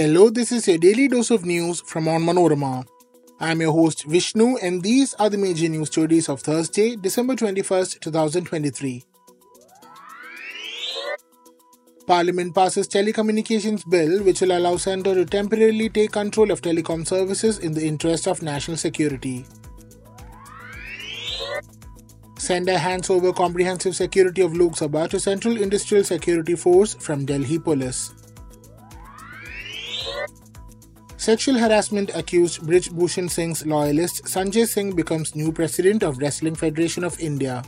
Hello, this is your daily dose of news from Onmanorama. I'm your host Vishnu, and these are the major news stories of Thursday, December 21st, 2023. Parliament passes Telecommunications Bill, which will allow Centre to temporarily take control of telecom services in the interest of national security. Centre hands over comprehensive security of Lok Sabha to Central Industrial Security Force from Delhi Police. Sexual harassment accused Brij Bhushan Singh's loyalist Sanjay Singh becomes new president of Wrestling Federation of India.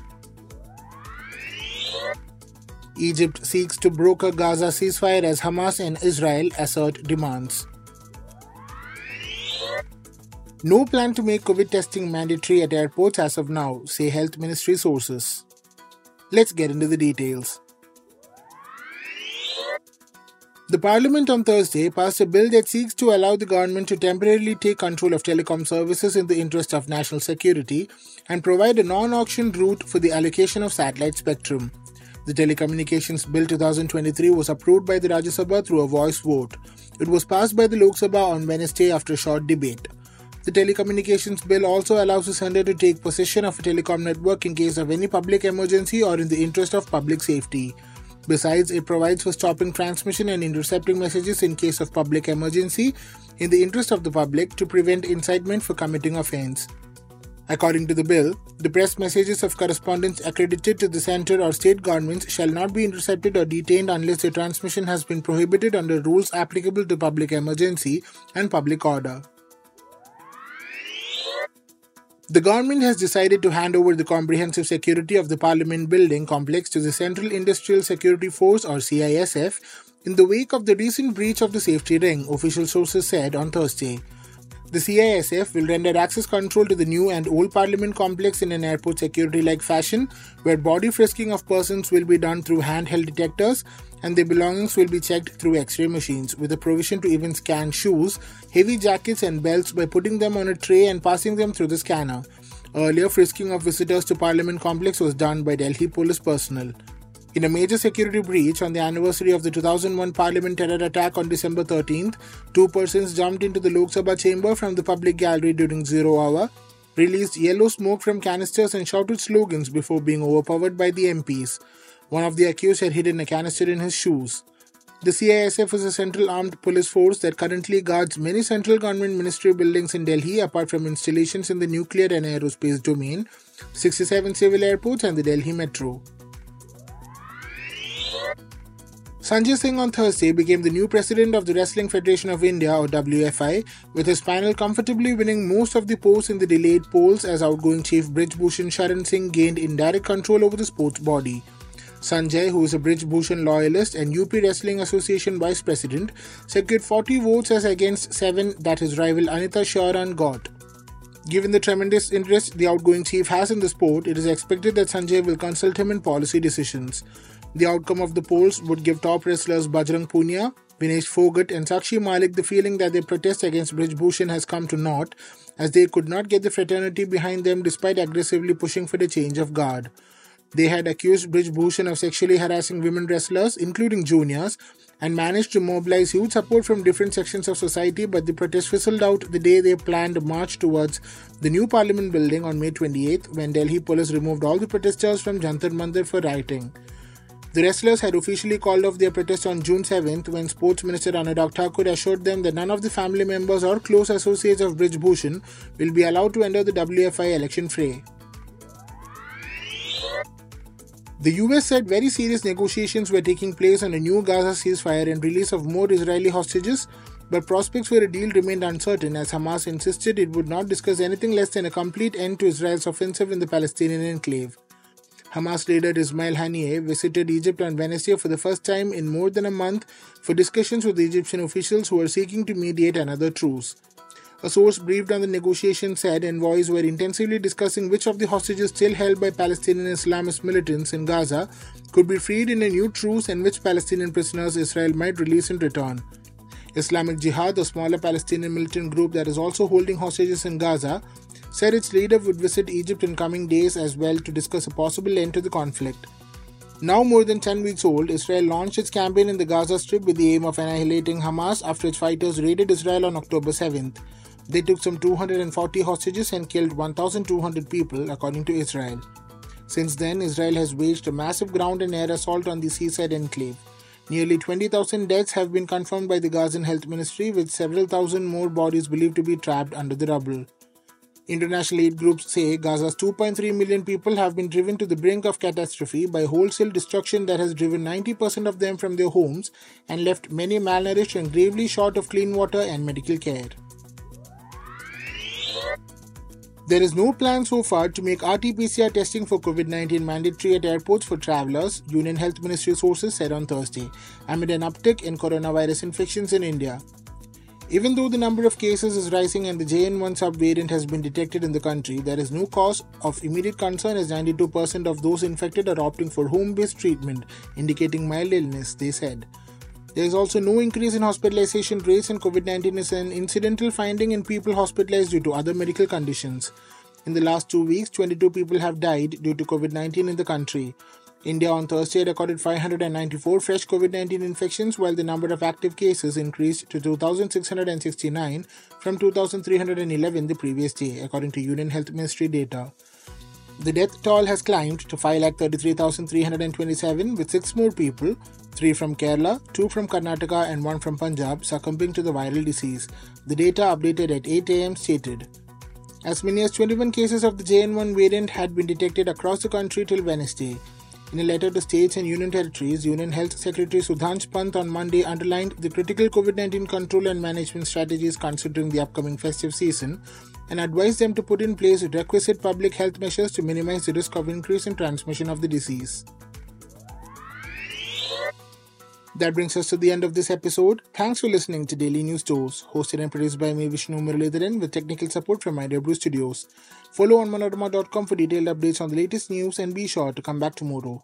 Egypt seeks to broker Gaza ceasefire as Hamas and Israel assert demands. No plan to make COVID testing mandatory at airports as of now, say health ministry sources. Let's get into the details. The Parliament on Thursday passed a bill that seeks to allow the government to temporarily take control of telecom services in the interest of national security and provide a non auction route for the allocation of satellite spectrum. The Telecommunications Bill 2023 was approved by the Rajya Sabha through a voice vote. It was passed by the Lok Sabha on Wednesday after a short debate. The Telecommunications Bill also allows the Centre to take possession of a telecom network in case of any public emergency or in the interest of public safety. Besides, it provides for stopping transmission and intercepting messages in case of public emergency in the interest of the public to prevent incitement for committing offense. According to the bill, the press messages of correspondents accredited to the center or state governments shall not be intercepted or detained unless their transmission has been prohibited under rules applicable to public emergency and public order. The government has decided to hand over the comprehensive security of the Parliament building complex to the Central Industrial Security Force or CISF in the wake of the recent breach of the safety ring, official sources said on Thursday. The CISF will render access control to the new and old Parliament complex in an airport security like fashion, where body frisking of persons will be done through handheld detectors and their belongings will be checked through x ray machines, with a provision to even scan shoes, heavy jackets, and belts by putting them on a tray and passing them through the scanner. Earlier, frisking of visitors to Parliament complex was done by Delhi police personnel. In a major security breach on the anniversary of the 2001 Parliament terror attack on December 13th, two persons jumped into the Lok Sabha chamber from the public gallery during zero hour, released yellow smoke from canisters, and shouted slogans before being overpowered by the MPs. One of the accused had hidden a canister in his shoes. The CISF is a central armed police force that currently guards many central government ministry buildings in Delhi, apart from installations in the nuclear and aerospace domain, 67 civil airports, and the Delhi Metro. Sanjay Singh on Thursday became the new president of the Wrestling Federation of India or WFI, with his panel comfortably winning most of the posts in the delayed polls as outgoing chief Brij Bhushan Sharan Singh gained indirect control over the sports body. Sanjay, who is a Brij Bhushan loyalist and UP Wrestling Association vice president, secured 40 votes as against 7 that his rival Anita Sheoran got. Given the tremendous interest the outgoing chief has in the sport, it is expected that Sanjay will consult him in policy decisions. The outcome of the polls would give top wrestlers Bajrang Punia, Vinesh Phogat, and Sakshi Malik the feeling that their protest against Brij Bhushan has come to naught, as they could not get the fraternity behind them despite aggressively pushing for the change of guard. They had accused Brij Bhushan of sexually harassing women wrestlers, including juniors, and managed to mobilize huge support from different sections of society, but the protest fizzled out the day they planned a march towards the new parliament building on May 28th when Delhi police removed all the protesters from Jantar Mantar for rioting. The wrestlers had officially called off their protest on June 7th when Sports Minister Anurag Thakur assured them that none of the family members or close associates of Brij Bhushan will be allowed to enter the WFI election fray. The US said very serious negotiations were taking place on a new Gaza ceasefire and release of more Israeli hostages, but prospects for a deal remained uncertain as Hamas insisted it would not discuss anything less than a complete end to Israel's offensive in the Palestinian enclave. Hamas leader Ismail Haniyeh visited Egypt on Wednesday for the first time in more than a month for discussions with Egyptian officials who are seeking to mediate another truce. A source briefed on the negotiations said envoys were intensively discussing which of the hostages still held by Palestinian Islamist militants in Gaza could be freed in a new truce and which Palestinian prisoners Israel might release in return. Islamic Jihad, a smaller Palestinian militant group that is also holding hostages in Gaza, said its leader would visit Egypt in coming days as well to discuss a possible end to the conflict. Now more than 10 weeks old, Israel launched its campaign in the Gaza Strip with the aim of annihilating Hamas after its fighters raided Israel on October 7th. They took some 240 hostages and killed 1,200 people, according to Israel. Since then, Israel has waged a massive ground and air assault on the seaside enclave. Nearly 20,000 deaths have been confirmed by the Gazan Health Ministry, with several thousand more bodies believed to be trapped under the rubble. International aid groups say Gaza's 2.3 million people have been driven to the brink of catastrophe by wholesale destruction that has driven 90% of them from their homes and left many malnourished and gravely short of clean water and medical care. There is no plan so far to make RT PCR testing for COVID 19 mandatory at airports for travelers, Union Health Ministry sources said on Thursday, amid an uptick in coronavirus infections in India. Even though the number of cases is rising and the JN1 subvariant has been detected in the country, there is no cause of immediate concern as 92% of those infected are opting for home based treatment, indicating mild illness, they said. There is also no increase in hospitalization rates, and COVID 19 is an incidental finding in people hospitalized due to other medical conditions. In the last two weeks, 22 people have died due to COVID 19 in the country. India on Thursday recorded 594 fresh COVID 19 infections, while the number of active cases increased to 2,669 from 2,311 the previous day, according to Union Health Ministry data. The death toll has climbed to 5,33,327, with six more people, three from Kerala, two from Karnataka, and one from Punjab, succumbing to the viral disease. The data updated at 8 am stated. As many as 21 cases of the JN1 variant had been detected across the country till Wednesday. In a letter to states and union territories, Union Health Secretary Sudhansh Pant on Monday underlined the critical COVID 19 control and management strategies considering the upcoming festive season and advised them to put in place requisite public health measures to minimize the risk of increase in transmission of the disease. That brings us to the end of this episode. Thanks for listening to Daily News Tours, hosted and produced by me, Vishnu Muralidharan, with technical support from Brew Studios. Follow onmanorama.com for detailed updates on the latest news and be sure to come back tomorrow.